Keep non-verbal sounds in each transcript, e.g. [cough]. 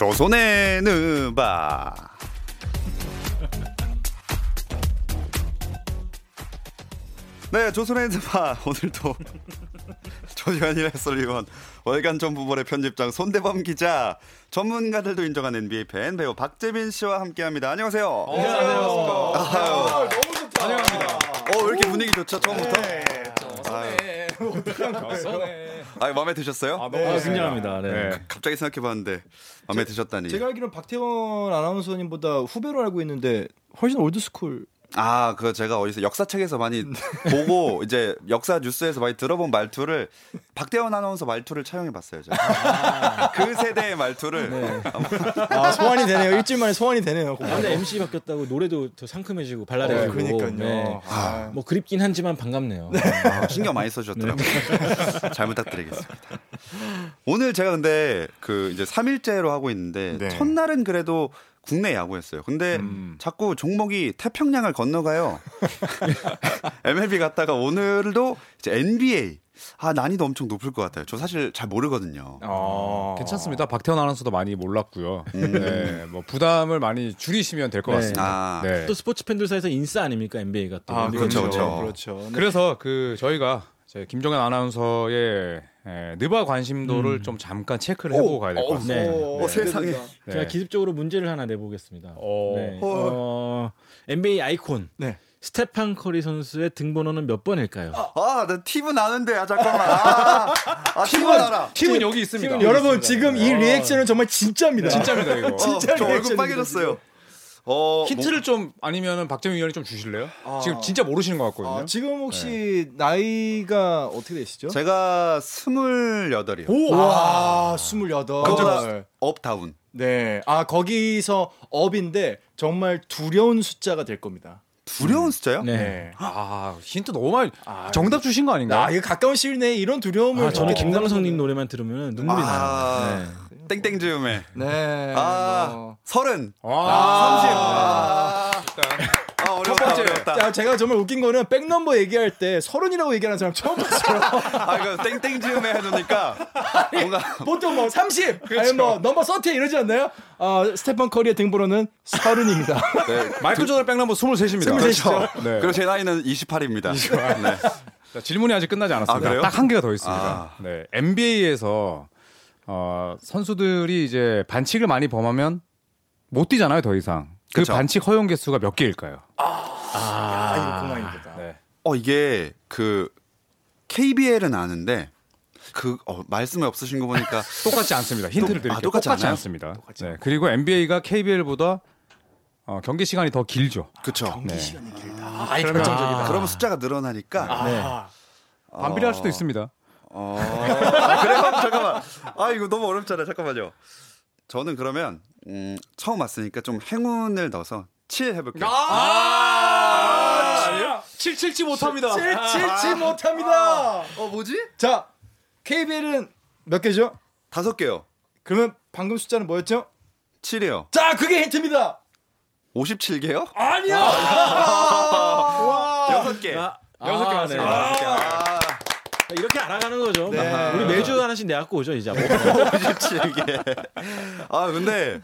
조선의 느바. 네, 조선의 느바 오늘도 [laughs] 조현일 해설위원, 월간 정부벌의 편집장 손대범 기자, 전문가들도 인정한 NBA 팬 배우 박재민 씨와 함께합니다. 안녕하세요. 안녕하세요. 아유, 너무 좋다. 환영합니다. 어, 왜 이렇게 분위기 좋죠 처음부터? 네. 네. 아, 마음에 드셨어요? 아, 네. 너무 아, 굉장합니다. 네. 갑자기 생각해봤는데 마음에 드셨다니. 제가 알기로는 박태원 아나운서님보다 후배로 알고 있는데 훨씬 old school. 아, 그거 제가 어디서 역사책에서 많이 보고 [laughs] 이제 역사 뉴스에서 많이 들어본 말투를 박대원 아나운서 말투를 차용해 봤어요. 제가. 그 세대의 말투를 [laughs] 아 소환이 되네요. 일주일 만에 소환이 되네요. 아, 근데 MC 바뀌었다고 노래도 더 상큼해지고 발랄해지고. 그러니까요. 네. 아, 뭐 그립긴 하지만 반갑네요. 아, 신경 많이 써 주셨더라고요. [laughs] 잘 부탁드리겠습니다. 오늘 제가 근데 그 이제 3일째로 하고 있는데 네. 첫날은 그래도 국내 야구였어요. 근데 음. 자꾸 종목이 태평양을 건너가요. [laughs] MLB 갔다가 오늘도 이제 NBA. 아, 난이도 엄청 높을 것 같아요. 저 사실 잘 모르거든요. 아, 괜찮습니다. 박태원 아나운서도 많이 몰랐고요. 음. 네, 뭐 부담을 많이 줄이시면 될것 네. 같습니다. 아. 네. 또 스포츠 팬들 사이에서 인싸 아닙니까 NBA가 또. 아 그렇죠, 그렇죠, 그렇죠. 그렇죠. 네. 그래서 그 저희가 제 김종현 아나운서의 에, 느바 관심도를 좀 잠깐 체크를 해보고 가야 될 것 같습니다. 네. 어, 세상에. 네. 제가 기습적으로 문제를 하나 내보겠습니다. 어. 네. 어, NBA 아이콘 네. 스테판 커리 선수의 등번호는 몇 번일까요? 아, 나 팀은 아는데, 아, 잠깐만. 아, 아 팀은 알아. 팀은 여기 있습니다. 여러분 지금 이 리액션은 정말 진짜입니다. 진짜입니다 이거. 진짜 어, 저 얼굴 빨개졌어요. 어, 힌트를 좀 아니면은 박재민 위원이 좀 주실래요? 지금 진짜 모르시는 것 같거든요. 아, 지금 혹시 나이가 어떻게 되시죠? 뭐, 제가 스물여덟이요. 오, 와, 28. 그거보다 up down. 네. 아, 거기서 업인데 정말 두려운 숫자가 될 겁니다. 두려운 숫자요? 네. 네. 아 힌트 너무 많이 아, 정답 주신 거 아닌가요? 아, 이거 가까운 시일 내에 이런 두려움을 아, 저는 김광석님 노래만 들으면 눈물이 아, 나요. 네. 땡땡 즈음에. 네. 아, 뭐. 서른. 아, 삼십. 아, 아, 어려웠다, 번째. 어려웠다. 자, 제가 정말 웃긴 거는 백넘버 얘기할 때 서른이라고 얘기하는 사람 처음 봤어요. [laughs] 아, 이거 땡땡 즈음에 해놓으니까 뭔가. 보통 뭐 30, 아니 뭐 넘버 30 이러지 않나요? 아, 스테판 커리의 등번호는 서른입니다. 네. 마이클 조던 백넘버 23입니다. 그렇죠. 네. 그리고 제 나이는 28입니다. 네. 자, 질문이 아직 끝나지 않았습니다. 아? 딱 한 개가 더 있습니다. 아. 네. NBA에서 어, 선수들이 이제 반칙을 많이 범하면 못 뛰잖아요, 더 이상. 그 그쵸. 반칙 허용 개수가 몇 개일까요? 아, 이거 고마입니다. 네. 어, 이게 그 KBL은 아는데 그 어, 말씀이 없으신 거 보니까 [laughs] 똑같지 않습니다. 힌트를 드릴게요. 아, 똑같지 않아요? 않습니다. 네. 그리고 NBA가 KBL보다 어, 경기 시간이 더 길죠. 그쵸. 네. 아, 이 결정적이다. 그러면 숫자가 늘어나니까 아, 반비례할 수도 있습니다. 어. 아, 그래요? [laughs] 잠깐만. 아, 이거 너무 어렵잖아요. 잠깐만요. 저는 그러면 음, 처음 왔으니까 좀 행운을 넣어서 7 해볼게요. 아! 777 못합니다. 칠칠치 못합니다. 어, 뭐지? 자, KBL은 몇 개죠? 다섯 개요. 그러면 방금 숫자는 뭐였죠? 7이요. 자, 그게 힌트입니다. 57개요? 아니야. [laughs] 와. 여섯 개. 아, 여섯 개 아, 맞습니다. 네. 아, 이렇게 알아가는 거죠. 네. 우리 매주 하나씩 내갖고 오죠 이제. 뭐. 57개. [laughs] 아, 근데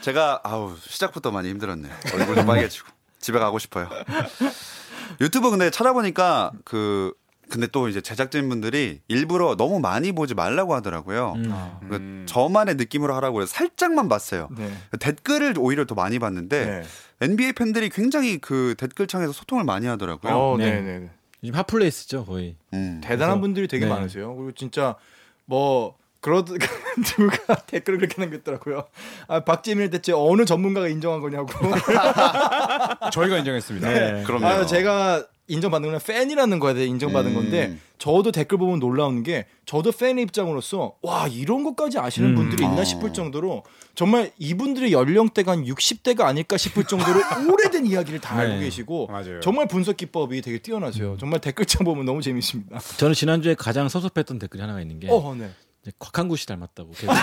제가 아우, 시작부터 많이 힘들었네. 얼굴도 빨개지고. 집에 가고 싶어요. 유튜브 근데 찾아보니까 그 근데 또 이제 제작진분들이 일부러 너무 많이 보지 말라고 하더라고요. 음. 그 저만의 느낌으로 하라고 해서 살짝만 봤어요. 네. 댓글을 오히려 더 많이 봤는데 네. NBA 팬들이 굉장히 그 댓글창에서 소통을 많이 하더라고요. 어, 네. 요즘 핫플레이스죠 거의. 음. 대단한 분들이 되게 네. 많으세요. 그리고 진짜 뭐 그러 [laughs] 누가 댓글을 그렇게 남겼더라고요. 아, 박재민을 대체 어느 전문가가 인정한 거냐고. [laughs] 저희가 인정했습니다. 네. 그럼요. 아, 제가 인정받는 건 팬이라는 거에 대해 인정받은 음. 건데 저도 댓글 보면 놀라운 게 저도 팬의 입장으로서 와 이런 것까지 아시는 음. 분들이 있나 어. 싶을 정도로 정말 이분들의 연령대가 한 60대가 아닐까 싶을 정도로 [laughs] 오래된 이야기를 다 알고 네. 계시고 맞아요. 정말 분석 기법이 되게 뛰어나세요. 정말 댓글창 보면 너무 재밌습니다. 저는 지난주에 가장 섭섭했던 댓글이 하나가 있는 게 어, 네. 곽한구 씨 닮았다고. 계속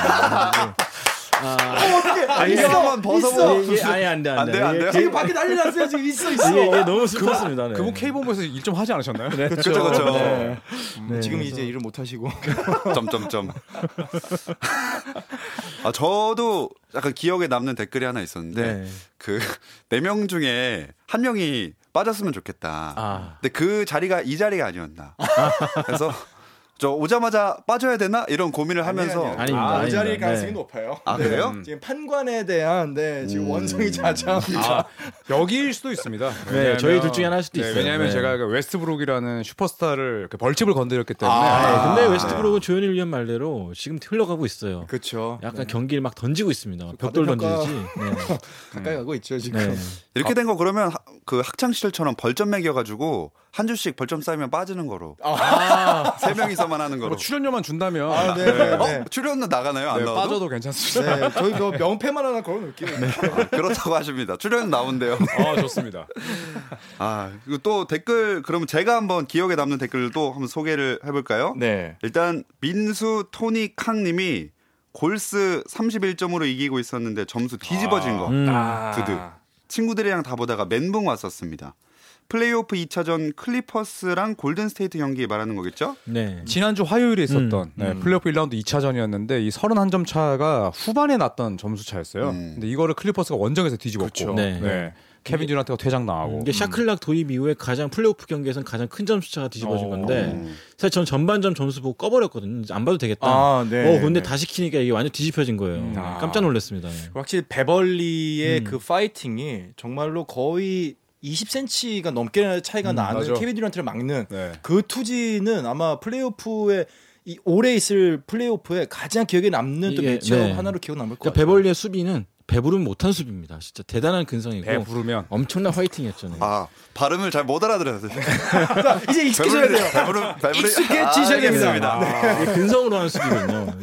아, 이거 한번 있어. 이게 아예 안 돼, 안안 돼. 돼요, 안 이게 돼요? 지금 밖에 난리 났어요. 지금 있어 있어. 이게, 이게 너무 슬펐습니다. 네. 그분 K본부에서 일 좀 하지 않으셨나요? 네. 그렇죠, 그렇죠. 네. 네, 지금 그래서- 이제 일을 못 하시고. [laughs] 점점점. 아 저도 약간 기억에 남는 댓글이 하나 있었는데 네. 그네 명 중에 한 명이 빠졌으면 좋겠다. 아. 근데 그 자리가 이 자리가 아니었나. [laughs] 그래서 저 오자마자 빠져야 되나 이런 고민을 하면서 아니에요. 아닙니다. 아, 그 아닙니다. 자리일 가능성이 네. 높아요. 아 그래요? 음. 지금 판관에 대한 네, 지금 음. 원성이 자자합니다. 아, 여기일 수도 있습니다. 네, 저희 둘 중에 하나일 수도 네, 있어요. 왜냐하면 네. 제가 그 웨스트브룩이라는 슈퍼스타를 그 벌집을 건드렸기 때문에 아, 네, 근데 아, 웨스트브룩은 조현일 위원 말대로 지금 흘러가고 있어요. 그렇죠. 약간 경기를 막 던지고 있습니다. 벽돌 던지듯이. [laughs] 네. 가까이 가고 있죠 지금. 네. 이렇게 된 거 그러면 하- 그 학창 시절처럼 벌점 매겨가지고 한 주씩 벌점 쌓이면 빠지는 거로 아, [laughs] 세 명이서 만 하는 거로. 뭐 출연료만 준다면 아, 네, 네, 네. 어? 출연료 나가나요? 안 네, 나와도? 빠져도 괜찮습니다. 네, 저희 뭐 명패만 하나 걸어놓을게요. 아, [laughs] 그렇다고 하십니다. 출연료 나온대요. 어, 좋습니다. 아, 그리고 또 댓글 그러면 제가 한번 기억에 남는 댓글도 한번 소개를 해볼까요? 네. 일단 민수 토니 캉님이 골스 31점으로 이기고 있었는데 점수 뒤집어진 거. 음. 드드. 친구들이랑 다 보다가 멘붕 왔었습니다. 플레이오프 2차전 클리퍼스랑 골든 스테이트 경기 말하는 거겠죠? 네. 지난주 화요일에 있었던 음, 네, 음. 플레이오프 1라운드 2차전이었는데 이 31점 차가 후반에 났던 점수 차였어요. 음. 근데 이거를 클리퍼스가 원정에서 뒤집었고 그렇죠. 네. 네. 케빈 듀란트가 퇴장 나가고 이게 shot clock 도입 이후에 가장 플레이오프 경기에서는 가장 큰 점수차가 뒤집어진 어. 건데 음. 사실 전 전반전 점수 보고 꺼버렸거든요. 안 봐도 되겠다. 아, 네. 어 근데 네. 다시 키니까 이게 완전 뒤집혀진 거예요. 음. 아. 깜짝 놀랐습니다. 네. 확실히 베벌리의 음. 그 파이팅이 정말로 거의 20cm가 넘게 차이가 음, 나는 맞아. 케빈 듀란트를 막는 네. 그 투지는 아마 플레이오프에 이 올해 있을 플레이오프에 가장 기억에 남는 또 match-up 네. 하나로 기억 남을 것 그러니까. 베벌리의 수비는 배부르면 못한 수비입니다. 진짜 대단한 근성이고 배 부르면 엄청난 화이팅이었죠. 네. 아, 발음을 잘 못 알아들었어요. 자, [laughs] 이제 익숙해져야 돼요. 배부른, 배부른, 익숙해지셔야 됩니다. 알겠습니다. 이게 근성으로 하는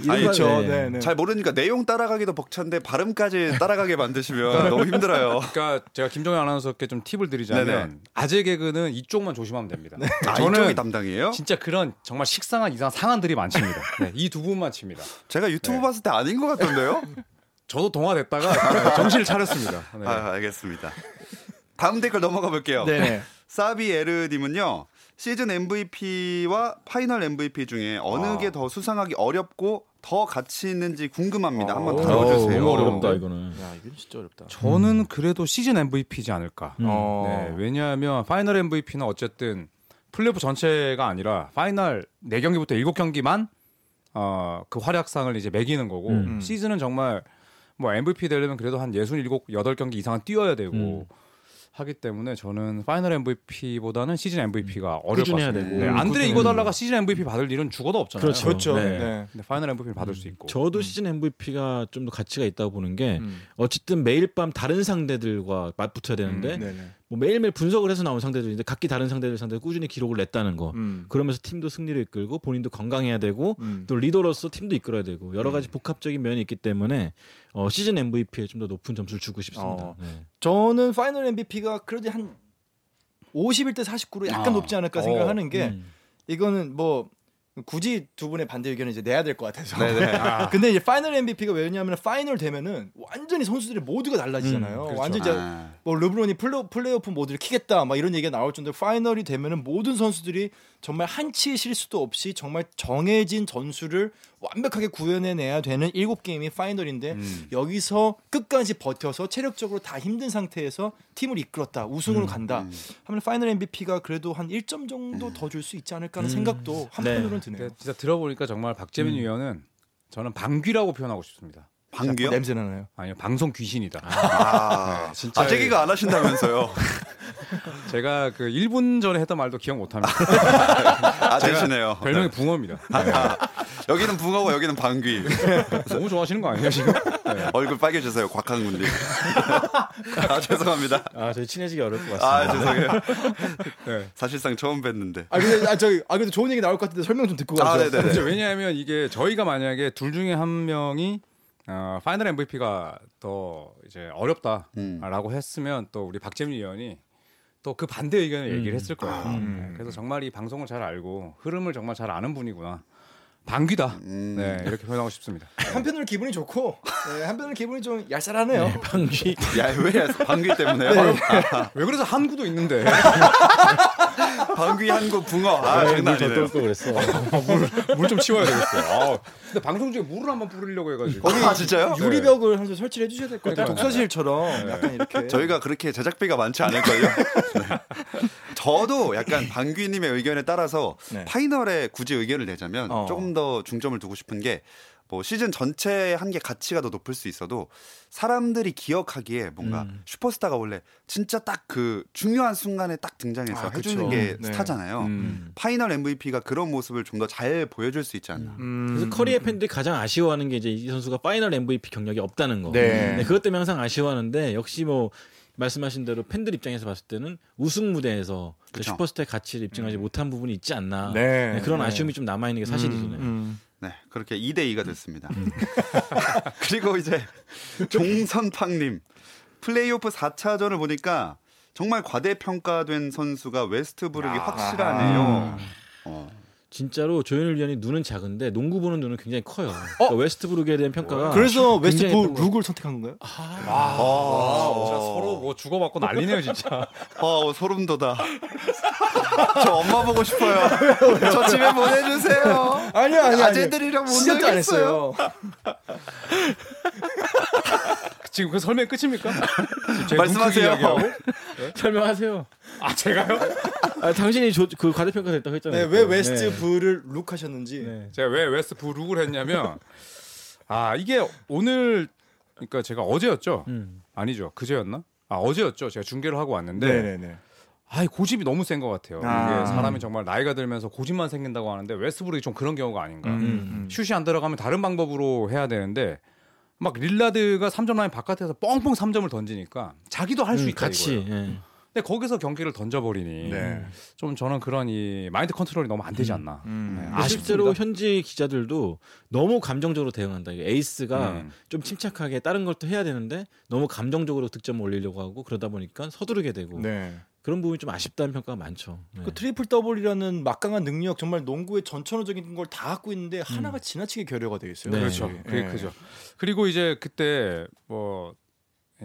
이런 그렇죠. 거- 네, 네. 잘 모르니까 내용 따라가기도 벅찬데 발음까지 따라가게 만드시면 너무 힘들어요. 그러니까 제가 김정현 아나운서께 좀 팁을 드리자면 네네. 아재 개그는 이쪽만 조심하면 됩니다. 아, 저는 이쪽이 담당이에요? 진짜 그런 정말 식상한 이상한 상한들이 많습니다. 네, 이두 분만 칩니다. 제가 유튜브 봤을 때 아닌 것 같던데요? [laughs] 저도 동화됐다가 [laughs] 정신을 차렸습니다. 네. 아, 알겠습니다. 다음 댓글 넘어가 볼게요. 네네. 사비 에르님은요. 시즌 MVP와 파이널 MVP 중에 어느 아. 게 더 수상하기 어렵고 더 가치 있는지 궁금합니다. 한번 어, 들어주세요. 너무 어렵다 이거는. 야, 이건 진짜 어렵다. 저는 그래도 시즌 MVP지 않을까. 음. 어. 네, 왜냐하면 파이널 MVP는 어쨌든 플레이오프 전체가 아니라 파이널 4 경기부터 7 경기만 어, 그 활약상을 이제 매기는 거고 음. 시즌은 정말 뭐 MVP 되려면 그래도 한 67, 8경기 이상은 뛰어야 되고 음. 하기 때문에 저는 파이널 MVP보다는 시즌 MVP가 어려울 것 같습니다. 되고. 네, 음, 안드레 이고달라가 시즌 MVP 받을 일은 죽어도 없잖아요. 그렇죠. 그렇죠. 네. 네. 근데 파이널 MVP를 받을 수 있고. 저도 시즌 MVP가 좀 더 가치가 있다고 보는 게 음. 어쨌든 매일 밤 다른 상대들과 맞붙어야 되는데 음, 네네. 뭐 매일매일 분석을 해서 나온 상대들인데 각기 다른 상대들 상대로 꾸준히 기록을 냈다는 거. 음. 그러면서 팀도 승리를 이끌고 본인도 건강해야 되고 음. 또 리더로서 팀도 이끌어야 되고 여러 가지 복합적인 면이 있기 때문에 어, 시즌 MVP에 좀 더 높은 점수를 주고 싶습니다. 어. 네. 저는 파이널 MVP가 그래도 한 51대 49로 약간 아. 높지 않을까 어. 생각하는 게 음. 이거는 뭐 굳이 두 분의 반대 의견을 이제 내야 될 것 같아서. 네네. [laughs] 아, 근데 이제 파이널 MVP가 왜냐하면 파이널 되면은 완전히 선수들이 모두가 달라지잖아요. 음, 그렇죠. 완전 이제 아, 뭐 르브론이 플레, 플레이오프 모드를 키겠다 막 이런 얘기가 나올 정도로 파이널이 되면은 모든 선수들이 정말 한치의 실수도 없이 정말 정해진 전술을 완벽하게 구현해내야 되는 일곱 게임이 파이널인데 음. 여기서 끝까지 버텨서 체력적으로 다 힘든 상태에서 팀을 이끌었다 우승으로 음, 간다 음. 하면 파이널 MVP가 그래도 한 1점 정도 더 줄 수 있지 않을까 하는 음. 생각도 한편으로는 드네요. 근데 진짜 들어보니까 정말 박재민 음. 위원은 저는 방귀라고 표현하고 싶습니다. 방귀요? 냄새 나나요? 아니요, 방송 귀신이다. 아, 네, 진짜 아, 제기가 안 하신다면서요? [laughs] 제가 그 1분 전에 했던 말도 기억 못 합니다. [laughs] 아, 되시네요. 별명이 붕어입니다. [laughs] 여기는 붕어고 여기는 방귀. [laughs] 너무 좋아하시는 거 아니에요, 지금? 네. 얼굴 빨개지세요, 곽한군님. [laughs] 아, 죄송합니다. 아, 저희 친해지기 어려울 것 같습니다. 아, 죄송해요. [laughs] 네. 사실상 처음 뵀는데. 아 근데 아 저기 아 그래도 좋은 얘기 나올 것 같은데 설명 좀 듣고 아, 가죠. 네네. 그렇죠. 왜냐하면 이게 저희가 만약에 둘 중에 한 명이 어, 파이널 MVP가 더 이제 어렵다라고 음. 했으면 또 우리 박재민 위원이 또 그 반대 의견을 음. 얘기를 했을 거예요. 음. 네, 그래서 정말 이 방송을 잘 알고 흐름을 정말 잘 아는 분이구나. 방귀다. 음. 네, 이렇게 표현하고 싶습니다. [laughs] 한편으로 기분이 좋고 네, 한편으로 기분이 좀 얄쌀하네요. 방귀 야 왜 방귀 때문에요? 왜 그래서 한구도 있는데 [laughs] [laughs] 방귀 한구 붕어. 아 장난 더 아니네요. 또 그랬어. 물좀 치워야 되겠어요. 아, 근데 방송 중에 물을 한번 뿌리려고 해가지고. 아 진짜요? 유리벽을 하면서 설치를 해주셔야 될 것 같아요. 독서실처럼 약간 이렇게. 저희가 그렇게 제작비가 많지 않을걸요. [laughs] 네. 저도 약간 방귀님의 의견에 따라서 네. 파이널에 굳이 의견을 내자면 어. 조금 더 중점을 두고 싶은 게 뭐 시즌 전체의 한 개 가치가 더 높을 수 있어도 사람들이 기억하기에 뭔가 음. 슈퍼스타가 원래 진짜 딱 그 중요한 순간에 딱 등장해서 아, 해주는 그쵸. 게 네. 스타잖아요. 음. 파이널 MVP가 그런 모습을 좀 더 잘 보여줄 수 있지 않나. 음. 그래서 커리의 팬들이 가장 아쉬워하는 게 이제 이 선수가 파이널 MVP 경력이 없다는 거. 네. 그것 때문에 항상 아쉬워하는데 역시 뭐 말씀하신 대로 팬들 입장에서 봤을 때는 우승 무대에서. 슈퍼스타의 가치를 입증하지 못한 부분이 있지 않나. 네. 네, 그런 네. 아쉬움이 좀 남아 있는 게 사실이죠. 네. 음. 네, 그렇게 2대 2가 됐습니다. [laughs] 그리고 이제 종선팡님 플레이오프 4차전을 보니까 정말 과대평가된 선수가 웨스트브룩이 확실하네요. 어. 진짜로 조현일 위원이 눈은 작은데 농구 보는 눈은 굉장히 커요. 그러니까 웨스트브룩에 대한 평가가 그래서 웨스트 굉장히 부 룩을 선택한 건가요? 아, 진짜 서로 뭐 주고받고 난리네요 진짜. 어, 소름 돋아. 저 엄마 보고 싶어요. 저 집에 보내주세요. 아니요, 아니요. 아재들이랑 못. 했어요. 지금 그 설명 끝입니까? 말씀하세요. 이야기하고? [laughs] 설명하세요. 아 제가요? 아, 당신이 조, 그 과대평가 됐다고 했잖아요. 네, 왜 웨스트 네. 부를 룩 하셨는지. 네. 제가 왜 웨스트 부룩을 했냐면 아 이게 오늘 그러니까 제가 어제였죠? 음. 아니죠 그제였나? 아 어제였죠. 제가 중계를 하고 왔는데 네네네. 아 고집이 너무 센 것 같아요. 아. 이게 사람이 정말 나이가 들면서 고집만 생긴다고 하는데 웨스트브룩이 좀 그런 경우가 아닌가. 음. 슛이 안 들어가면 다른 방법으로 해야 되는데 막 릴라드가 3점 라인 바깥에서 뻥뻥 3점을 던지니까 자기도 할수 음, 있다 같이. 이거예요. 예. 근데 거기서 경기를 던져버리니 네. 좀 저는 그런 이 마인드 컨트롤이 너무 안 되지 않나. 음. 네, 근데 아쉽습니다. 실제로 현지 기자들도 너무 감정적으로 대응한다. 에이스가 음. 좀 침착하게 다른 걸또 해야 되는데 너무 감정적으로 득점을 올리려고 하고 그러다 보니까 서두르게 되고 네. 그런 부분이 좀 아쉽다는 평가가 많죠. 네. 그 트리플 더블이라는 막강한 능력 정말 농구의 전천후적인 걸 다 갖고 있는데 하나가 지나치게 결여가 되어 있어요. 네. 그렇죠. 네. 그게 크죠. 그리고 이제 그때 뭐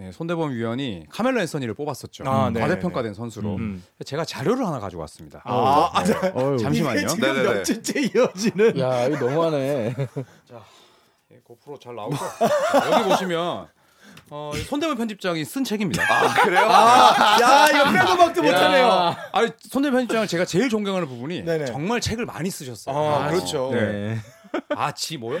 예, 손대범 위원이 카멜로 앤서니를 뽑았었죠. 아, 네, 과대평가된 선수로. 음. 제가 자료를 하나 가지고 왔습니다. 아, 아, 어휴. 잠시만요. 이게 지금. 며칠째 이어지는. 야 이거 너무하네. [laughs] 예, 고프로 잘 나오죠? [laughs] 자, 여기 보시면 어, 이 손대범 편집장이 쓴 책입니다. 아, 그래요? 야 이거 빼도 박도 못하네요. 아니 손대범 편집장을 제가 제일 존경하는 부분이 네네. 정말 책을 많이 쓰셨어요. 아, 그렇죠. 네. 아, 지 뭐요?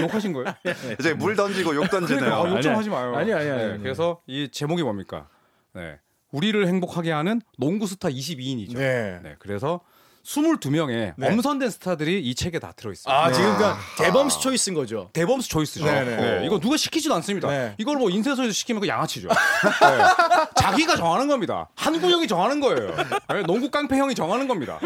욕하신 거예요? 이제 물 던지고 욕 던지네요. 그러니까 욕좀 아니야. 하지 마요. 아니야, 아니야, 네, 아니야. 그래서 이 제목이 뭡니까? 네. 우리를 행복하게 하는 농구 스타 22인이죠. 네. 네, 그래서 22명의 네. 엄선된 스타들이 이 책에 다 들어 있어요. 아 지금 그러니까 대범스 초이스인 거죠. 대범스 초이스죠. 네네. 네, 이거 누가 시키지도 않습니다. 네. 이걸 뭐 인쇄소에서 시키면 그 양아치죠. 네. 자기가 정하는 겁니다. 한구형이 정하는 거예요. 네, 농구 깡패 형이 정하는 겁니다.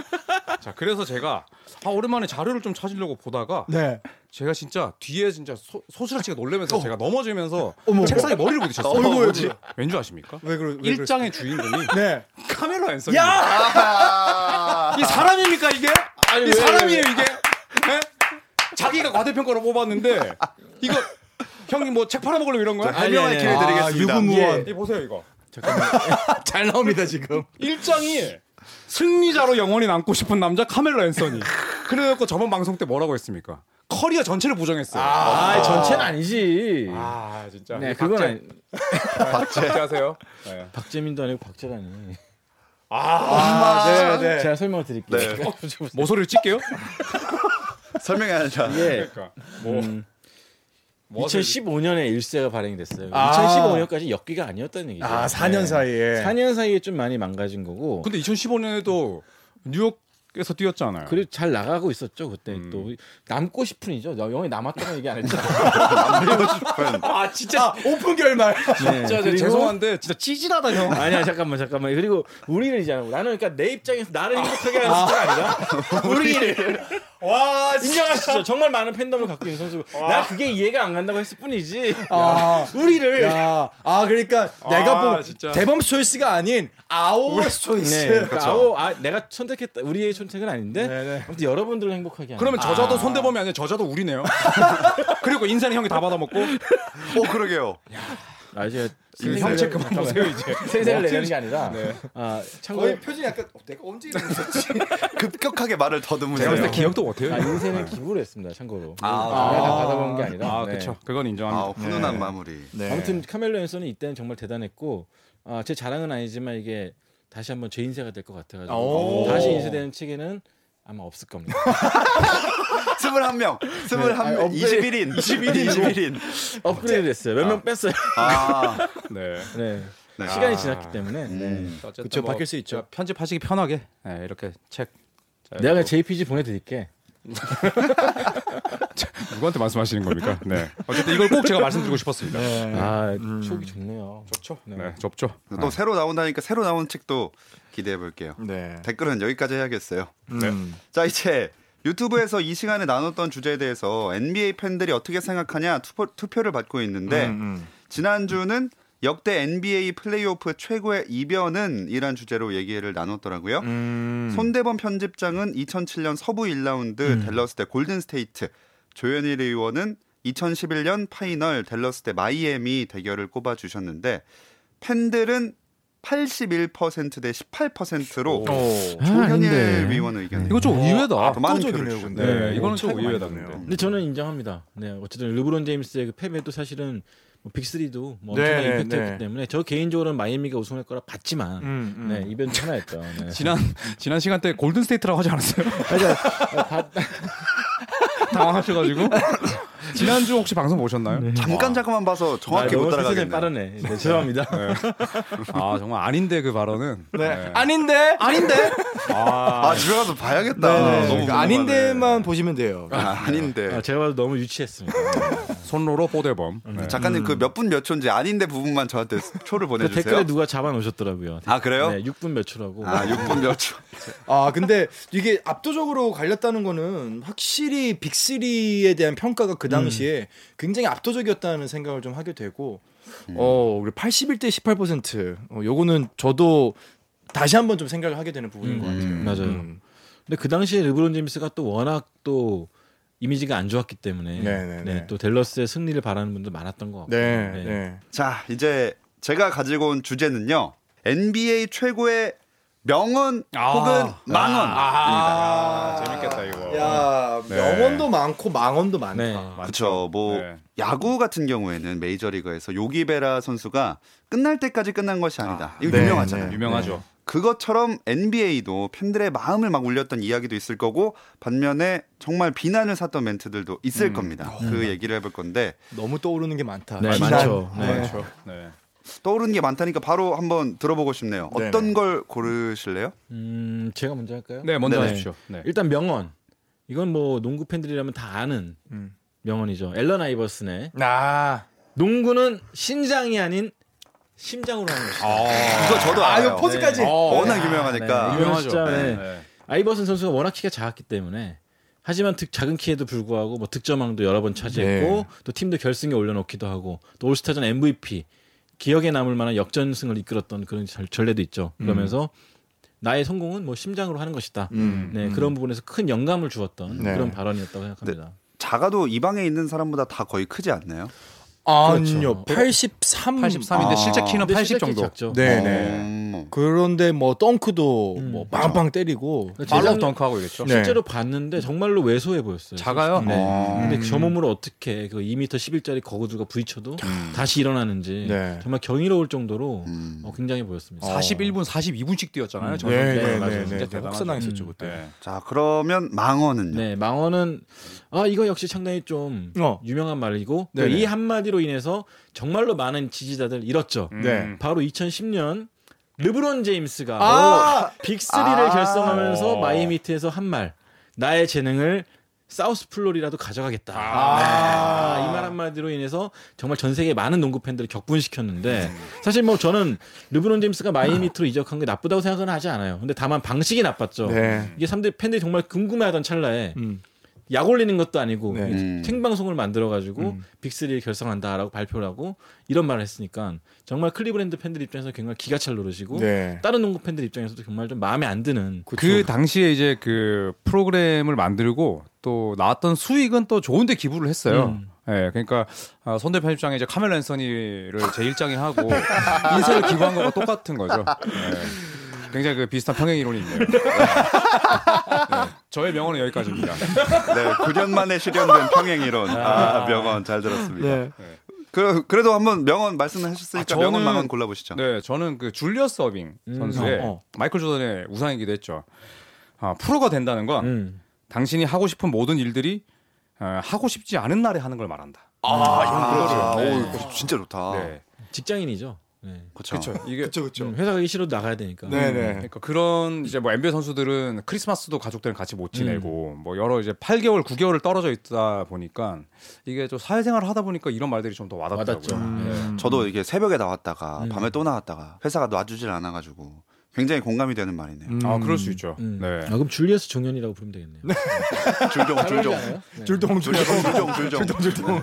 자, 그래서 제가 아, 오랜만에 자료를 좀 찾으려고 보다가 네. 제가 진짜 뒤에 진짜 소, 소스라치가 놀래면서 제가 넘어지면서 어머, 책상에 머리를 부딪혔어요. 어이구, 뭐지? 왠지 아십니까? 왜 그러? 왜 일장의 주인공이 네. 카메라 앤서니. 야! 아, 이 사람입니까 이게? 아니, 이 왜, 사람이에요 이게? 네? 자기가 과대평가로 뽑았는데 이거 형님 뭐 책 팔아먹으려고 이런 거야? 아니, 해명의 아니, 기회 아니. 드리겠습니다. 아, 유구무원. 이 보세요 이거. [laughs] 잘 나옵니다 지금. 일장이 승리자로 영원히 남고 싶은 남자 카멜라 앤서니. 그래갖고 저번 방송 때 뭐라고 했습니까? 커리어 전체를 부정했어요. 아, 전체는 아니지. 아, 진짜. 네, 이 그건 아니. 박제 하세요. 네. 박재민도 아니고 박재라니. 아, 네, 네. 제가 설명을 드릴게요. 네. [laughs] 모서리를 찢게요? [laughs] 설명이 아니라. 예. 그러니까 뭐 음, 뭐 2015년에 일세가 발행이 됐어요. 아. 2015년까지 역기가 아니었다는 얘기죠. 아 4년 사이에. 4년 사이에 좀 많이 망가진 거고. 근데 2015년에도 뉴욕 에서 뛰었잖아요. 그리고 잘 나가고 있었죠 그때 음. 또 남고 싶은이죠. 나 영이 남았다고 얘기 안 했잖아. [laughs] [laughs] 아 진짜 오픈 결말. [laughs] 네. 진짜 그리고- 죄송한데 진짜 찌질하다 형. 아니야 잠깐만 잠깐만 그리고 우리를 이제 나는 그러니까 내 입장에서 나를 행복하게 하는 스타가 아니라 우리를 와 인정하시죠 정말 많은 팬덤을 갖고 있는 선수 나 그게 이해가 안 간다고 했을 뿐이지 아, 우리를 야, 아 그러니까 내가 본 진짜. 대범 초이스가 아닌 아우어 초이스. 네, 그러니까 아우, 아, 내가 선택했다 우리의 선- 선택은 아닌데 네네. 아무튼 여러분들을 행복하게 하는. 그러면 저자도 손대범이 아니라 저자도 우리네요. [laughs] 그리고 인사는 형이 다 받아먹고 어 그러게요. 아 이제 형 체크 그만 보세요 이제. 생생을 내는 게 아니라 네. 아 참고로 거의 표정이 약간 어, 내가 언제 이러고 있었지? [laughs] 급격하게 말을 제가 더듬으세요. 때 기억도 못해요. 아, 인생을 기부를 했습니다. 참고로. 아. 내가 다 받아본 게 아니라. 아, 네. 그렇죠. 그건 아, 인정합니다. 훈훈한 네. 마무리. 네. 아무튼 카멜로 앤서는 이때는 정말 대단했고 아, 제 자랑은 아니지만 이게 다시 한번 제 인쇄가 될 것 같아가지고 오. 다시 인쇄되는 책에는 아마 없을 겁니다. 21명, 21명, 아니, 업그레이드- 21인, 21인, 21인. 업그레이드 됐어요. 몇명 뺐어요. 아, [laughs] 네. 네. 네. 시간이 아. 지났기 때문에. 네. 음. 어쨌든 그쵸, 뭐 바뀔 수 있죠. 편집하시기 편하게 네, 이렇게 책. 자, 내가 JPG 보내드릴게. [laughs] [laughs] 누구한테 말씀하시는 겁니까? 네. 어쨌든 이걸 꼭 제가 말씀드리고 싶었습니다. 네. 아, 추억이 좋네요. 좋죠. 네. 네, 좁죠. 또 새로 나온다니까 새로 나온 책도 기대해 볼게요. 네. 댓글은 여기까지 해야겠어요. 음. 자 이제 유튜브에서 이 시간에 나눴던 주제에 대해서 NBA 팬들이 어떻게 생각하냐 투표, 를 받고 있는데 음, 음. 지난주는 역대 NBA 플레이오프 최고의 이변은 이란 주제로 얘기를 나눴더라고요. 음. 손대범 편집장은 2007년 서부 1라운드 댈러스 대 골든 스테이트, 조현일 위원은 2011년 파이널 댈러스 대 마이애미 대결을 꼽아 주셨는데 팬들은 81%대 18%로 오. 조현일 아닌데. 위원 의견. 이거 좀 의외다. 더 많은 압도적이네요, 근데. 네, 이거는 좀 의외다. 근데. 근데 저는 인정합니다. 네, 어쨌든 르브론 제임스의 그 패배도 사실은 뭐 빅3도 뭐 엄청난 네, 임팩트였기 네. 때문에 저 개인적으로는 마이애미가 우승할 거라 봤지만 음, 음. 네, 이벤트 하나였죠. 네. 지난 지난 시간 때 골든 스테이트라고 하지 않았어요? 어, 봤- 당황하셔가지고 [laughs] 지난주 혹시 방송 보셨나요? 잠깐 잠깐만 봐서 정확히 아, 못 너무 따라가겠네. 빠르네. 네, 죄송합니다. 아 정말 아닌데 그 발언은 네. 아닌데? 아닌데? 아 집에 가서 봐야겠다. 네, 너무 네. 궁금하네. 아닌데만 보시면 돼요. 아, 아닌데. 아, 제가 봐도 너무 유치했습니다. 손로로 뽀대범. 네. 작가님 그 몇 분 몇 초인지 아닌데 부분만 저한테 초를 그 보내주세요. 댓글에 누가 잡아 놓으셨더라고요. 아 그래요? 네, 6분 몇 초라고. 아 6분 몇 초. [laughs] 아 근데 이게 압도적으로 갈렸다는 거는 확실히 빅3에 대한 평가가 그 당시에 굉장히 압도적이었다는 생각을 좀 하게 되고 어 우리 81대 18% 어, 요거는 저도 다시 한번 좀 생각을 하게 되는 부분인 음, 것 같아요. 음, 맞아요. 음. 근데 그 당시에 르브론 제임스가 또 워낙 또 이미지가 안 좋았기 때문에 네, 네, 네. 또 댈러스의 승리를 바라는 분들 많았던 것 같고. 네, 네. 자 이제 제가 가지고 온 주제는요. NBA 최고의 명언 아. 혹은 망언입니다. 아, 재밌겠다, 이거. 야 네. 명언도 많고 망언도 많다. 네. 그렇죠. 뭐 네. 야구 같은 경우에는 메이저리그에서 요기베라 선수가 끝날 때까지 끝난 것이 아니다. 이거 네, 유명하잖아요. 네. 유명하죠. 그것처럼 NBA도 팬들의 마음을 막 울렸던 이야기도 있을 거고 반면에 정말 비난을 샀던 멘트들도 있을 겁니다. 그 얘기를 해볼 건데 너무 떠오르는 게 많다. 네, 비난. 많죠. 네. 그렇죠. 네. 떠오르는 게 많다니까 바로 한번 들어보고 싶네요. 네네. 어떤 걸 고르실래요? 음, 제가 먼저 할까요? 네, 먼저 네네. 하십시오. 네. 일단 명언. 이건 뭐 농구 팬들이라면 다 아는 음. 명언이죠. 앨런 아이버슨의 아, 농구는 신장이 아닌 심장으로 하는 것이다. 이거 저도 아, 알아요. 이거 포즈까지. 네. 어. 워낙 유명하니까. 네, 유명하죠. 네. 네. 아이버슨 선수가 워낙 키가 작았기 때문에 하지만 득, 작은 키에도 불구하고 뭐 득점왕도 여러 번 차지했고 네. 또 팀도 결승에 올려놓기도 하고 또 올스타전 MVP 기억에 남을 만한 역전승을 이끌었던 그런 전- 전례도 있죠. 그러면서 나의 성공은 뭐 심장으로 하는 것이다. 음, 네 그런 부분에서 큰 영감을 주었던 네. 그런 발언이었다고 생각합니다. 작아도 이 방에 있는 사람보다 다 거의 크지 않나요? 아니요. 그렇죠. 83. 83인데 아. 실제 키는 근데 80 실제 키 정도. 작죠. 네, 네. 음. 그런데 뭐 덩크도 음, 뭐 빵빵 때리고 재작년- 덩크하고 이랬죠. 네. 실제로 봤는데 정말로 왜소해 보였어요. 작아요? 네. 어. 근데 저 몸으로 어떻게 그 2m 11짜리 거구들과 부딪혀도 다시 일어나는지 네. 정말 경이로울 정도로 음. 어, 굉장히 보였습니다. 41분 42분씩 뛰었잖아요. 음. 저 네. 네, 맞아요. 네, 진짜 네. 혹사당했었죠 음. 그때. 네. 자 그러면 망언은요? 네, 망언은 아 이거 역시 상당히 좀 어. 유명한 말이고. 이 한마디로 인해서 정말로 많은 지지자들 잃었죠. 음. 네. 바로 2010년 르브론 제임스가 아! 빅3를 아. 결성하면서 어. 마이애미트에서 한 말. 나의 재능을 사우스 플로리라도 가져가겠다. 아. 이말 한마디로 인해서 정말 전 세계 많은 농구 팬들을 격분시켰는데 음. 사실 뭐 저는 르브론 제임스가 마이애미 히트로 이적한 게 나쁘다고 생각은 하지 않아요. 근데 다만 방식이 나빴죠. 네. 이게 사람들 팬들이 정말 궁금해하던 찰나에 음. 약 올리는 것도 아니고 네. 음. 생방송을 만들어 가지고 음. 빅3를 결성한다라고 발표를 하고 이런 말을 했으니까 정말 클리브랜드 팬들 입장에서 정말 기가 찰 노릇이고 네. 다른 농구 팬들 입장에서도 정말 좀 마음에 안 드는 그 당시에 이제 그 프로그램을 만들고 또 나왔던 수익은 또 좋은데 기부를 했어요. 음. 예, 그러니까 아, 손대 편집장에 이제 카멜 앤서니를 제 일장에 하고 [laughs] 인쇄를 기부한 거가 똑같은 거죠. 예. 굉장히 그 비슷한 평행 이론이 있네요. 네. 저의 명언은 여기까지입니다. 네, 9년 만에 실현된 평행 이론. 아, 명언 잘 들었습니다. 네. 그, 그래도 한번 명언 말씀하셨으니까 아, 명언 저는- 망언 골라보시죠. 네, 저는 그 줄리어스 서빙 선수의 어, 어. 마이클 조던의 우상이기도 했죠. 아, 프로가 된다는 건 음. 당신이 하고 싶은 모든 일들이 어, 하고 싶지 않은 날에 하는 걸 말한다. 아, 이런 그렇죠. 거죠. 네. 오, 진짜 좋다. 네. 직장인이죠. 네. 그렇죠. 이게 그렇죠, 그렇죠. 음, 회사 가기 싫어도 나가야 되니까. 네, 네. 그러니까 그런 이제 뭐 NBA 선수들은 크리스마스도 가족들은 같이 못 지내고 뭐 여러 이제 8개월, 9개월을 떨어져 있다 보니까 이게 좀 사회생활을 하다 보니까 이런 말들이 좀 더 와닿더라고요. 와닿죠. 음. 저도 이게 새벽에 나왔다가 음. 밤에 또 나왔다가 회사가 놔주질 않아가지고 굉장히 공감이 되는 말이네요. 음. 아, 그럴 수 있죠. 음. 네. 아, 그럼 줄리어스 종현이라고 부르면 되겠네요. [laughs] 줄종, 줄종. 줄동 줄동 줄종, 줄종, 줄종. 줄동.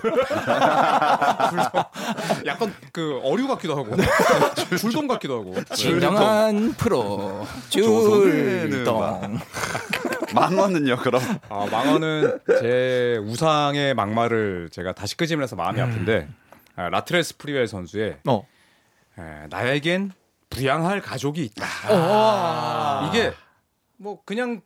약간 그 어류 같기도 하고 [laughs] 줄돔 같기도 하고. 진정한 프로 줄동. 망언은요, 그럼? 아, 망언은 제 우상의 막말을 제가 다시 끄집어내서 마음이 아픈데 아, 라트렐 스프리웰 선수의 어. 에, 나에겐 부양할 가족이 있다. 아. 이게 뭐 그냥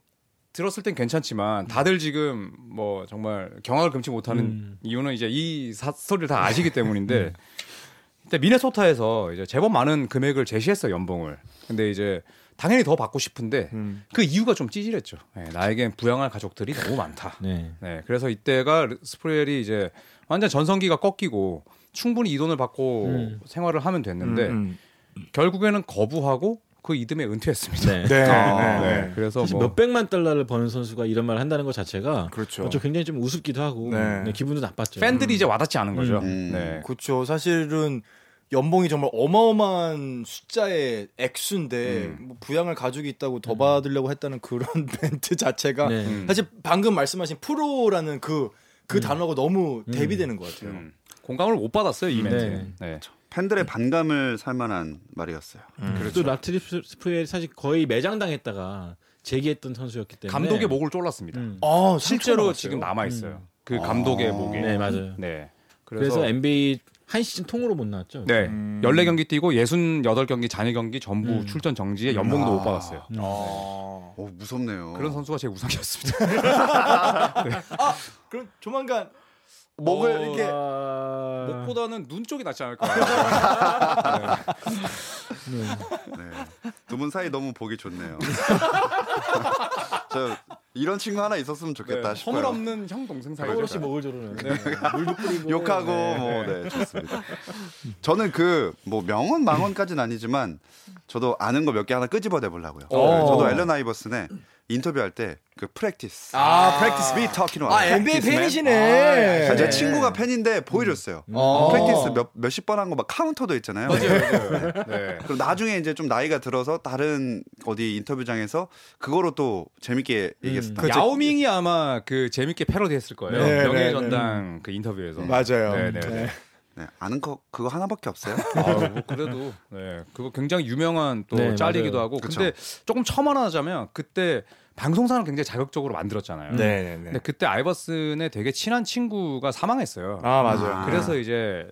들었을 땐 괜찮지만 다들 지금 뭐 정말 경악을 금치 못하는 음. 이유는 이제 이 사소리를 다 아시기 때문인데 [laughs] 근데 미네소타에서 이제 제법 많은 금액을 제시했어 요 연봉을. 근데 이제 당연히 더 받고 싶은데 음. 그 이유가 좀 찌질했죠. 네, 나에겐 부양할 가족들이 너무 많다. [laughs] 네. 네, 그래서 이때가 스프레엘이 이제 완전 전성기가 꺾이고 충분히 이 돈을 받고 음. 생활을 하면 됐는데 음, 결국에는 거부하고 그 이듬해 은퇴했습니다. 네. 네. 아, 네. 네, 그래서 사실 뭐 몇 백만 달러를 버는 선수가 이런 말을 한다는 것 자체가 그렇죠. 좀 굉장히 좀 우습기도 하고 네. 네, 기분도 나빴죠. 팬들이 이제 와닿지 않은 거죠. 음. 네. 그렇죠. 사실은 연봉이 정말 어마어마한 숫자의 액수인데 음. 뭐 부양할 가족이 있다고 더 받으려고 했다는 그런 [laughs] 멘트 자체가 네. 음. 사실 방금 말씀하신 프로라는 그그 단어가 너무 대비되는 것 같아요. 음. 공감을 못 받았어요 이 네. 멘트. 네. 팬들의 반감을 살만한 말이었어요. 또 라트렐 스프리웰이 사실 거의 매장당했다가 재기했던 선수였기 때문에 감독의 목을 졸랐습니다. 음. 아, 실제로 지금? 남아 있어요. 음. 그 감독의 아. 목에. 네 맞아요. 네. 그래서, 그래서, NBA 한 시즌 통으로 못 나왔죠. 네. 음. 14경기 뛰고 68경기 잔여 경기 전부 음. 출전 정지에 연봉도 아. 못 받았어요. 음. 아. 오, 무섭네요. 그런 선수가 제 우상이었습니다. [laughs] 그럼 조만간 목을 어, 이렇게 아... 목보다는 눈 쪽이 낫지 않을까. 네. 두분 사이 너무 보기 좋네요. [laughs] 저 이런 친구 하나 있었으면 좋겠다 네, 싶어요. 허물 없는 형 동생 사이죠. 서로 목을 조르는 물도 뿌리고 욕하고 네. 뭐 네, 좋습니다. 저는 그 뭐 명언 망언까지는 아니지만 저도 아는 거 몇 개 하나 끄집어내 보려고요. 어. 저도 앨런 아이버슨의 인터뷰할 때 그 practice. 아, practice. We talking 아 about NBA. 팬이시네. 아, 제 네. 친구가 팬인데 보여줬어요. 어. practice 몇 몇십 번 한 거 막 카운터도 있잖아요. 네. 그리고 나중에 이제 좀 나이가 들어서 다른 어디 인터뷰장에서 그거로 또 재밌게 얘기했어요. 그렇죠. 야오밍이 아마 그 재밌게 패러디했을 거예요. 네, 명예 네, 전당 그 인터뷰에서. 맞아요. 네, 네, 네. 아는 거 그거 하나밖에 없어요. [laughs] 아유, 뭐 그래도 네, 그거 굉장히 유명한 또 네, 짤이기도 맞아요. 하고. 그쵸. 근데 조금 첨언하자면 그때 방송사는 굉장히 자극적으로 만들었잖아요. 네, 네, 네. 근데 그때 아이버슨의 되게 친한 친구가 사망했어요. 아, 맞아요. 아. 그래서 이제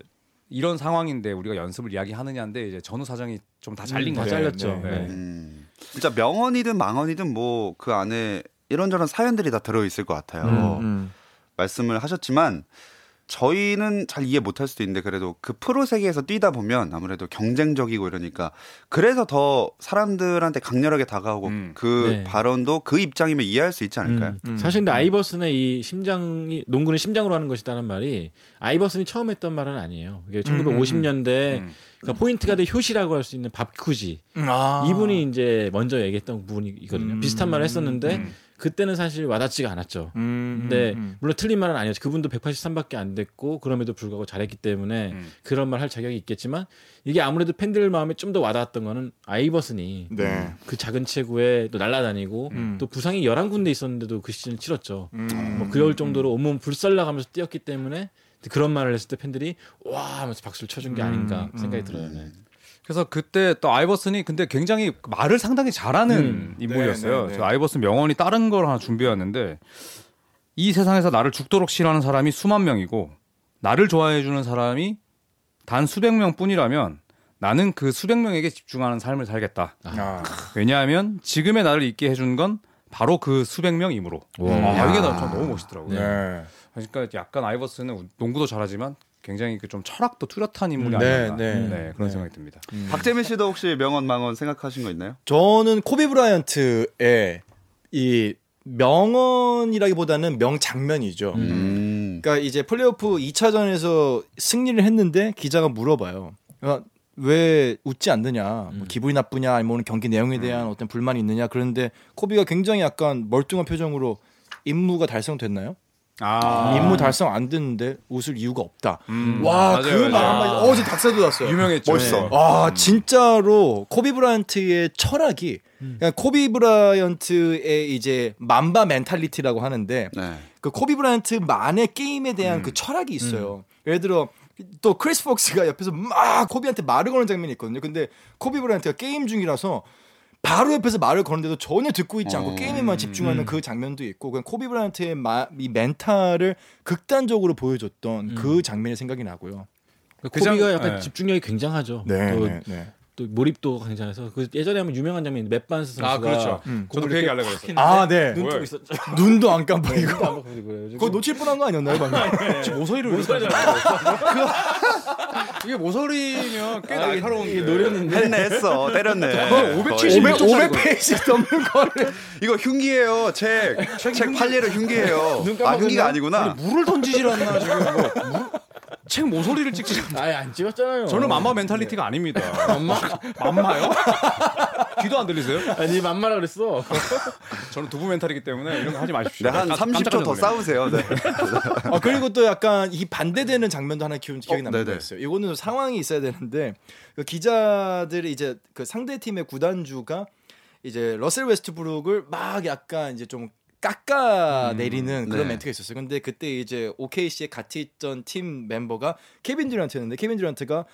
이런 상황인데 우리가 연습을 이야기하느냐인데 이제 전후 사정이 좀 다 잘린 다 거죠. 잘렸죠. 네. 네. 음, 진짜 명언이든 망언이든 뭐 그 안에 이런저런 사연들이 다 들어 있을 것 같아요. 음, 음. 말씀을 하셨지만 저희는 잘 이해 못할 수도 있는데 그래도 그 프로 세계에서 뛰다 보면 아무래도 경쟁적이고 이러니까 그래서 더 사람들한테 강렬하게 다가오고 음. 그 네. 발언도 그 입장이면 이해할 수 있지 않을까요? 음. 음. 사실 근데 아이버슨의 이 심장이 농구는 심장으로 하는 것이다는 말이 아이버슨이 처음 했던 말은 아니에요. 이게 1950년대 음. 그러니까 포인트가 돼 효시라고 할 수 있는 밥쿠지 아. 이분이 이제 먼저 얘기했던 부분이거든요. 음. 비슷한 말을 했었는데 음. 그때는 사실 와닿지가 않았죠. 음, 근데 음, 물론 틀린 말은 아니었죠. 그분도 183밖에 안 됐고 그럼에도 불구하고 잘했기 때문에 음. 그런 말 할 자격이 있겠지만 이게 아무래도 팬들 마음에 좀 더 와닿았던 거는 아이버슨이 네. 그 작은 체구에 또 날아다니고 음. 또 부상이 11군데 있었는데도 그 시즌을 치렀죠. 음. 뭐 그럴 정도로 온몸 불살라가면서 뛰었기 때문에 그런 말을 했을 때 팬들이 와 하면서 박수를 쳐준 게 아닌가 음, 생각이 음. 들어요. 네. 그래서 그때 또 아이버슨이 근데 굉장히 말을 상당히 잘하는 음. 인물이었어요. 네, 네, 네. 저 아이버슨 명언이 다른 걸 하나 준비해왔는데 이 세상에서 나를 죽도록 싫어하는 사람이 수만 명이고 나를 좋아해주는 사람이 단 수백 명뿐이라면 나는 그 수백 명에게 집중하는 삶을 살겠다. 아. 왜냐하면 지금의 나를 있게 해준 건 바로 그 수백 명이므로. 와. 아, 이게 나전 너무 멋있더라고요. 네. 그러니까 약간 아이버슨은 농구도 잘하지만 굉장히 그 좀 철학도 뚜렷한 인물이 음, 네, 아니었나. 네. 네, 그런 네. 생각이 듭니다. 박재민 씨도 혹시 명언 망언 생각하신 거 있나요? 저는 코비 브라이언트의 이 명언이라기보다는 명장면이죠. 음. 그러니까 이제 플레이오프 2차전에서 승리를 했는데 기자가 물어봐요. 그러니까 왜 웃지 않느냐, 뭐 기분이 나쁘냐, 아니면 오늘 경기 내용에 대한 어떤 불만이 있느냐. 그런데 코비가 굉장히 약간 멀뚱한 표정으로 임무가 달성됐나요? 아, 임무 달성 안 됐는데 웃을 이유가 없다. 음, 와, 맞아요, 그. 말 한마디 어 제 닭살 돋았어요. 유명했죠. 멋있어. 네. 와 진짜로 코비 브라이언트의 철학이 그냥 코비 브라이언트의 이제 Mamba Mentality라고 하는데 네. 그 코비 브라이언트만의 게임에 대한 그 철학이 있어요. 예를 들어 또 크리스 록이 옆에서 막 코비한테 말을 거는 장면이 있거든요. 근데 코비 브라이언트가 게임 중이라서 바로 옆에서 말을 거는데도 전혀 듣고 있지 않고 어. 게임에만 집중하는 그 장면도 있고 그냥 코비 브라이언트의 마, 이 멘탈을 극단적으로 보여줬던 그 장면이 생각이 나고요. 그 코비가 장- 약간 네. 집중력이 굉장하죠. 네, 또, 네, 네. 또 몰입도 굉장해서 그 예전에 한번 유명한 장면이 맷반스 선수가 아, 그렇죠. 음. 저도 그 얘기 하려고 그랬어요. 아, 네. 눈? 뜨고 있었죠. 눈도 안 깜빡이고. 눈도 안 감고 그거 놓칠 뻔한 거 아니었나요, 방금? 지금 모서리를 모서리를 [laughs] [laughs] 이게 모서리면 꽤 아, 날카로운데. 이게 노렸는데 했네 했어 때렸네. 그걸 570 거의. 500, 500페이지 넘는 거를. 이거 흉기예요 책. 책 팔리로 흉기예요. 눈아 흉기가? 아니구나. 물을 던지질 않나 지금 뭐 물- 책 모서리를 찍지 않나. 아예 안 찍었잖아요. 저는 맘마 멘탈리티가 아닙니다. 맘마 맘마요? 귀도 안 들리세요? 아니 맘마라 그랬어. [laughs] 저는 두부 멘탈이기 때문에 이런 거 하지 마십시오. 네, 한 깜- 30초 더. 싸우세요. 네. 아, 그리고 또 약간 이 반대되는 장면도 하나 기억이, 기억이 어, 남는 네네. 거였어요. 이거는 상황이 있어야 되는데 그 기자들이 이제 그 상대 팀의 구단주가 이제 러셀 웨스트브룩을 막 약간 이제 좀 깎아 내리는 그런 네. 멘트가 있었어요. 근데 그때 이제 OKC에 같이 있던 팀 멤버가 케빈 듀란트였는데 케빈 듀란트가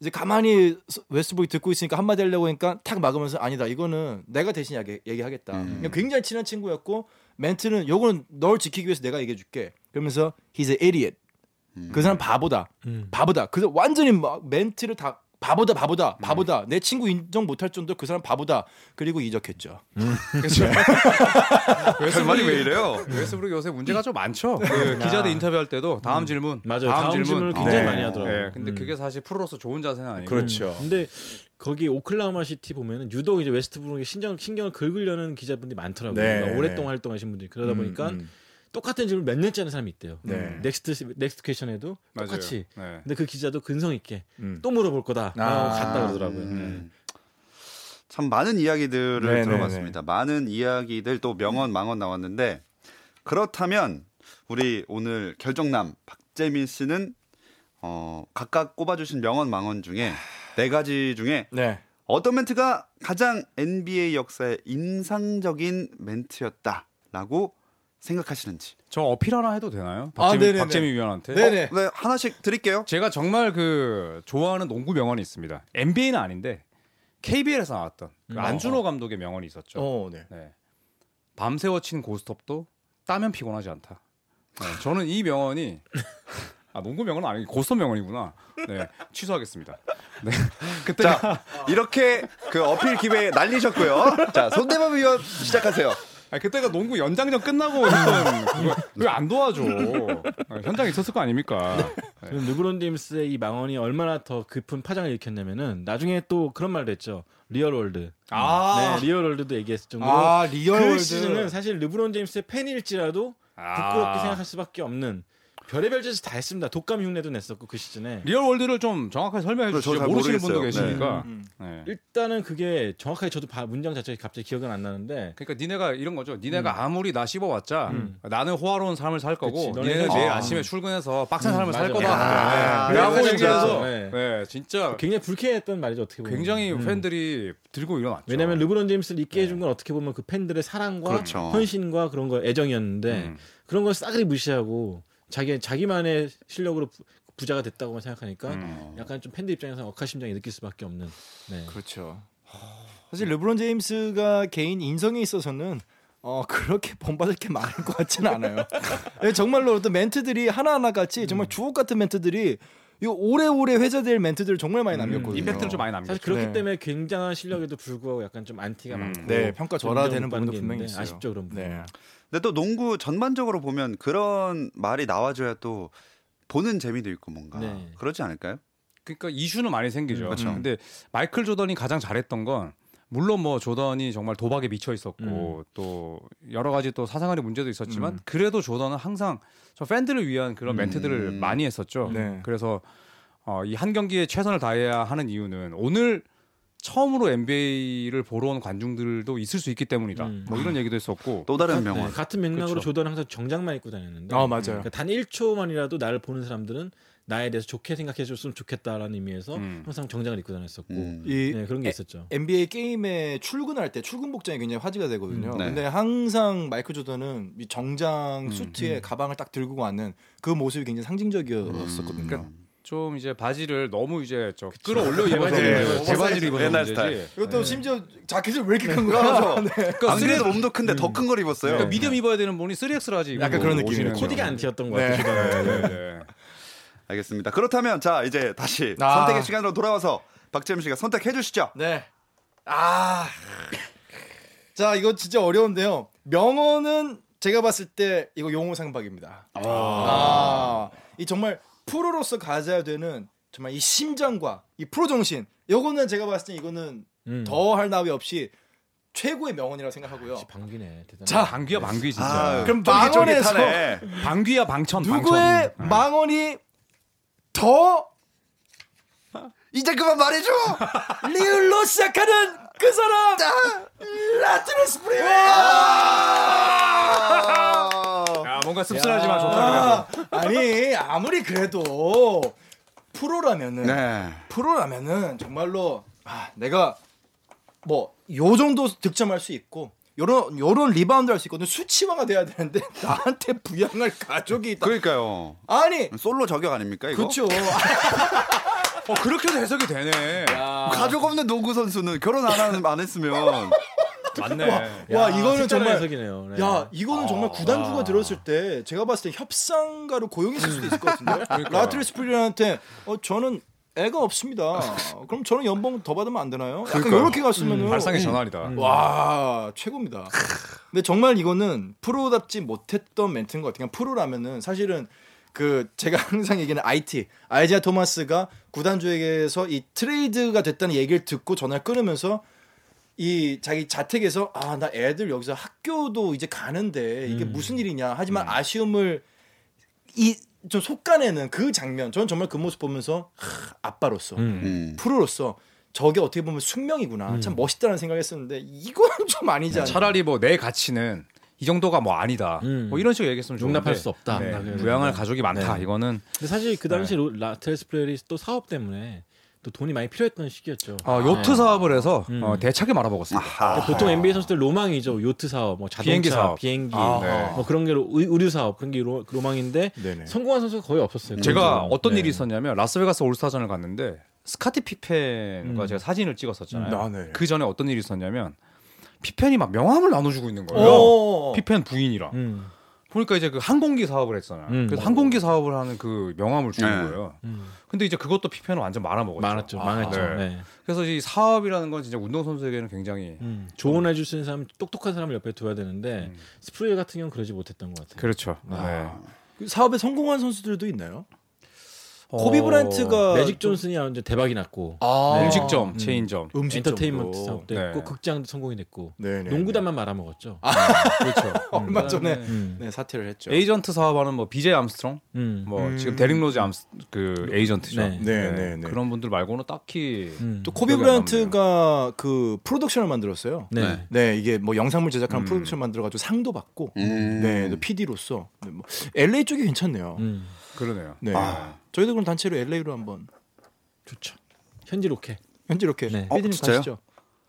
이제 가만히 웨스트브룩이 듣고 있으니까 한마디 하려고 하니까 탁 막으면서 아니다 이거는 내가 대신 얘기, 얘기하겠다. 음. 그냥 굉장히 친한 친구였고 멘트는 요거는 널 지키기 위해서 내가 얘기해줄게. 그러면서 he's an idiot. 그 사람 바보다. 음. 바보다. 그래서 완전히 막 멘트를 다 바보다 바보다 바보다 내 친구 인정 못할 정도로 그 사람 바보다 그리고 이적했죠. 그렇죠. [laughs] 결말이 왜 이래요? 웨스트브룩 요새 문제가 좀 많죠. 그 기자들 인터뷰할 때도 다음 질문, 맞아요. 다음 질문 을 굉장히 많이 하더라고요. 네, 근데 음. 그게 사실 프로로서 좋은 자세는 아니고. 그렇죠. 근데 거기 오클라호마 시티 보면은 유독 이제 웨스트브룩의 신경 신경을 긁으려는 기자분들이 많더라고요. 네. 그러니까 오랫동안 활동하신 분들이 그러다 보니까 음, 똑같은 질문 몇 년째 하는 사람이 있대요. 네. next next question에도. 똑같이. 네. 근데 그 기자도 근성 있게 음. 또 물어볼 거다. 아. 아, 갔다 그러더라고요. 음. 참 많은 이야기들을 네네네. 들어봤습니다. 많은 이야기들 또 명언 망언 나왔는데 그렇다면 우리 오늘 결정남 박재민 씨는 어, 각각 꼽아주신 명언 망언 중에 네 가지 중에 네. 어떤 멘트가 가장 NBA 역사의 인상적인 멘트였다라고 생각하시는지. 저 어필 하나 해도 되나요? 아, 박재민, 네네네. 박재민 위원한테. 네네. 네 하나씩 드릴게요. 제가 정말 그 좋아하는 농구 명언이 있습니다. NBA는 아닌데 KBL에서 나왔던 그 음. 안준호 감독의 명언이 있었죠. 어, 네. 네. 밤새워 친 고스톱도 따면 피곤하지 않다. 네, 저는 이 명언이 [laughs] 아 농구 명언은 아니고 고스톱 명언이구나. 네 취소하겠습니다. 네 [laughs] 그때 자 이렇게 그 어필 기회 날리셨고요. 자 손대범 위원 시작하세요. 아 그때가 농구 연장전 끝나고 왜안 도와줘? 아, 현장에 있었을 거 아닙니까? 네. 그럼 르브론 제임스의 이 망언이 얼마나 더 깊은 파장을 일으켰냐면은 나중에 또 그런 말도 했죠. real world. 아. 네, real world도 얘기했을 정도로 아, 그 real world. 시즌은 사실 르브론 제임스의 팬일지라도 부끄럽게 아. 생각할 수밖에 없는 별의별 짓을 다 했습니다. 독감 흉내도 냈었고 그 시즌에. real world를 좀 정확하게 설명해 그래, 주시죠. 저잘 모르시는 분도 모르겠어요. 계시니까. 음. 네. 일단은 그게 정확하게 저도 바- 문장 자체가 갑자기 기억은 안 나는데 그러니까 니네가 이런 거죠. 니네가 아무리 나 씹어봤자 나는 호화로운 삶을 살 거고 그치, 니네는 너네는- 내일 아. 아침에 출근해서 빡센 삶을 살 맞아, 거다. 맞아. 네. 라고 그래가지고 얘기해서 네. 네, 진짜 굉장히 불쾌했던 말이죠 어떻게 보면. 굉장히 음. 팬들이 들고 일어났죠. 왜냐하면 르브론 제임스를 있게 해준 건 어떻게 보면 그 팬들의 사랑과 그렇죠. 헌신과 그런 거 애정이었는데 음. 그런 걸 싸그리 무시하고 자기 자기만의 실력으로 부- 부자가 됐다고만 생각하니까 음. 약간 좀 팬들 입장에서 억하심장이 느낄 수밖에 없는. 네. 그렇죠. 사실 르브론 제임스가 개인 인성에 있어서는 어 그렇게 본받을 게 많을 것 같지는 않아요. 예, [laughs] 정말로 어떤 멘트들이 하나하나 같이 정말 주옥 같은 멘트들이 이 오래오래 회자될 멘트들을 정말 많이 남겼거든요. 임팩트를 좀 많이 남겼죠. 사실 그렇기 네. 때문에 굉장한 실력에도 불구하고 약간 좀 안티가 음. 많고 네, 평가 절하되는 부분도 게 분명히 있어요. 아쉽죠 그런 부분. 네. 근데 또 농구 전반적으로 보면 그런 말이 나와줘야 또 보는 재미도 있고 뭔가 네. 그렇지 않을까요? 그러니까 이슈는 많이 생기죠. 음, 그렇죠. 근데 마이클 조던이 가장 잘했던 건 물론 뭐 조던이 정말 도박에 미쳐 있었고 또 여러 가지 또 사생활의 문제도 있었지만 음. 그래도 조던은 항상 저 팬들을 위한 그런 음. 멘트들을 많이 했었죠. 네. 그래서 어, 이 한 경기에 최선을 다해야 하는 이유는 오늘 처음으로 NBA를 보러 온 관중들도 있을 수 있기 때문이다. 음. 뭐 이런 얘기도 했었고 또 다른 네, 명언. 같은 맥락으로 그렇죠. 조던은 항상 정장만 입고 다녔는데 아 맞아요. 그러니까 단 1초만이라도 나를 보는 사람들은 나에 대해서 좋게 생각해 줬으면 좋겠다라는 의미에서 음. 항상 정장을 입고 다녔었고 음. 이 네, 그런 게 에- 있었죠. NBA 게임에 출근할 때 출근 복장이 굉장히 화제가 되거든요. 음, 네. 근데 항상 마이클 조던은 이 정장 음, 수트에 가방을 딱 들고 가는 그 모습이 굉장히 상징적이었었거든요. 음. 좀 이제 바지를 너무 이제 저 끌어올려 입어서 대바지를 네, 입어서 옛날. 스타일. 이것도 심지어 자켓을 왜 이렇게 큰 거야? 네. 그러니까 안 그래도 몸도 큰데 더큰 걸 입었어요. 그러니까 미디엄 입어야 되는 분이 3X를 하지 약간 그런 느낌이에요. 코디가 안 튀었던 것 네. 같아요. 네, 네, 네. [laughs] 알겠습니다. 그렇다면 자 이제 다시 아. 선택의 시간으로 돌아와서 박재민 씨가 선택해 주시죠. 네. 아. 자, 이거 진짜 어려운데요. 명언은 제가 봤을 때 이거 용호상박입니다. 아. 이 정말 프로로서 가져야 되는 정말 이 심장과 이 프로 정신. 요거는 제가 봤을 때 이거는 음. 더할 나위 없이 최고의 명언이라고 생각하고요. 방귀네. 대단. 자, 방귀야 방귀 진짜. 아, 그럼. 망원에서 방귀야 방천 누구의 방천. 망언이 더 이제 그만 말해줘. 리을로 시작하는 그 사람 라트너스 프리 야 뭔가 씁쓸하지만 좋다. 그래도. 아, 아니 아무리 그래도 프로라면은 네. 프로라면은 정말로 아, 내가 뭐 요 정도 득점할 수 있고 요런 요런 리바운드 할 수 있거든 수치화가 돼야 되는데 [laughs] 나한테 부양할 가족이 있다. 그러니까요. 아니 솔로 저격 아닙니까 이거? 그렇죠. [laughs] 어 그렇게도 해석이 되네. 가족 없는 농구 선수는 결혼 안 하는 안 했으면 [laughs] 맞네. 와 이거는 색다른 정말 해석이네요. 네. 야 이거는 정말 구단주가 들었을 때 제가 봤을 때 협상가로 고용했을 수도 있을 것 같은데 라트렐 스프리웰한테 어 저는 애가 없습니다. [laughs] 그럼 저는 연봉 더 받으면 안 되나요? 약간 그러니까요. 이렇게 갔으면은 발상의 음. 전환이다. 와 최고입니다. 근데 정말 이거는 프로답지 못했던 멘트인 것 같아요. 그냥 프로라면은 사실은 그 제가 [laughs] 항상 얘기하는 IT 아이지아 토마스가 구단주에게서 이 트레이드가 됐다는 얘기를 듣고 전화를 끊으면서 이 자기 자택에서 아 나 애들 여기서 학교도 이제 가는데 이게 무슨 일이냐 하지만 아쉬움을 이 좀 속가내는 그 장면 저는 정말 그 모습 보면서 하, 아빠로서 음. 음. 프로로서 저게 어떻게 보면 숙명이구나 참 멋있다는 생각했었는데 이거는 [laughs] 좀 아니지 않나 차라리 뭐 내 가치는 이 정도가 뭐 아니다. 음. 뭐 이런 식으로 얘기했으면 좋은데 용납할 수 없다. 네, 나 그냥 부양할 그런데. 가족이 많다. 네. 이거는 근데 사실 그 당시 로 라트렐 스프리웰이 또 사업 때문에 또 돈이 많이 필요했던 시기였죠. 어, 요트 네. 사업을 해서 음. 어, 대차게 말아먹었습니다. 아하. 보통 NBA 선수들 로망이죠. 요트 사업, 뭐 자동차, 비행기 사업. 비행기, 아, 네. 뭐 그런 게 로- 의- 의류 사업 그런 게 로, 로망인데 네네. 성공한 선수가 거의 없었어요. 제가 그런 어떤 네. 일이 있었냐면 라스베가스 올스타전을 갔는데 스카티 피펜과 음. 제가 사진을 찍었었잖아요. 음, 아, 네. 그 전에 어떤 일이 있었냐면 피펜이 막 명함을 나눠주고 있는 거예요. 어. 피펜 부인이랑. 음. 보니까 이제 그 항공기 사업을 했잖아요. 음. 그래서 항공기 사업을 하는 그 명함을 주는 네. 거예요. 음. 근데 이제 그것도 피펜은 완전 말아먹었죠. 많았죠, 아, 망했죠. 네. 네. 그래서 이 사업이라는 건 진짜 운동선수에게는 굉장히 음. 조언해 줄 수 있는 사람, 똑똑한 사람을 옆에 둬야 되는데 음. 스프리웰 같은 경우는 그러지 못했던 것 같아요. 그렇죠. 아. 네. 그 사업에 성공한 선수들도 있나요? 코비 어, 브라이언트가 매직 존슨이 완전 대박이 났고 아, 음식점, 음. 체인점. 음식점도. 엔터테인먼트 사업도 네. 했고 극장도 성공이 됐고 네네. 농구단만 말아먹었죠. 그렇죠. 얼마 전에 음. 네, 사퇴를 했죠. 에이전트 사업하는 뭐 BJ 암스트롱, 음. 뭐 음. 지금 데릭 로즈 암스 그 에이전트죠. 네. 네, 네, 네. 그런 분들 말고는 딱히 음. 또 코비 브라이언트가 그 프로덕션을 만들었어요. 네. 네. 네, 이게 뭐 영상물 제작하는 음. 프로덕션 만들어가지고 상도 받고, 음. 네, 또 PD로서 네, 뭐 LA 쪽이 괜찮네요. 음. 그러네요. 네, 아. 저희도 그럼 단체로 LA로 한번 좋죠. 현지 로케. 현지 이렇게 네. 어, 진짜요?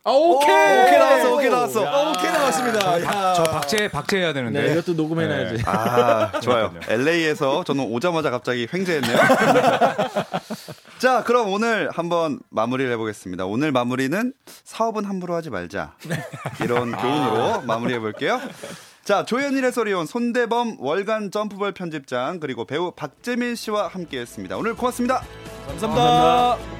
아, 오케이, 오케이 나왔어, 오케이 나왔어. 아, 오케이 나왔습니다. 야. 저 박제 박제해야 되는데. 네, 이것도 녹음해 놔야지. 아, [laughs] 좋아요. LA에서 저는 오자마자 갑자기 횡재했네요. [laughs] 자, 그럼 오늘 한번 마무리를 해보겠습니다. 오늘 마무리는 사업은 함부로 하지 말자. 이런 [laughs] 교훈으로 마무리해 볼게요. 자, 조현일 해설위원, 손대범 월간 점프볼 편집장, 그리고 배우 박재민 씨와 함께 했습니다. 오늘 고맙습니다. 감사합니다.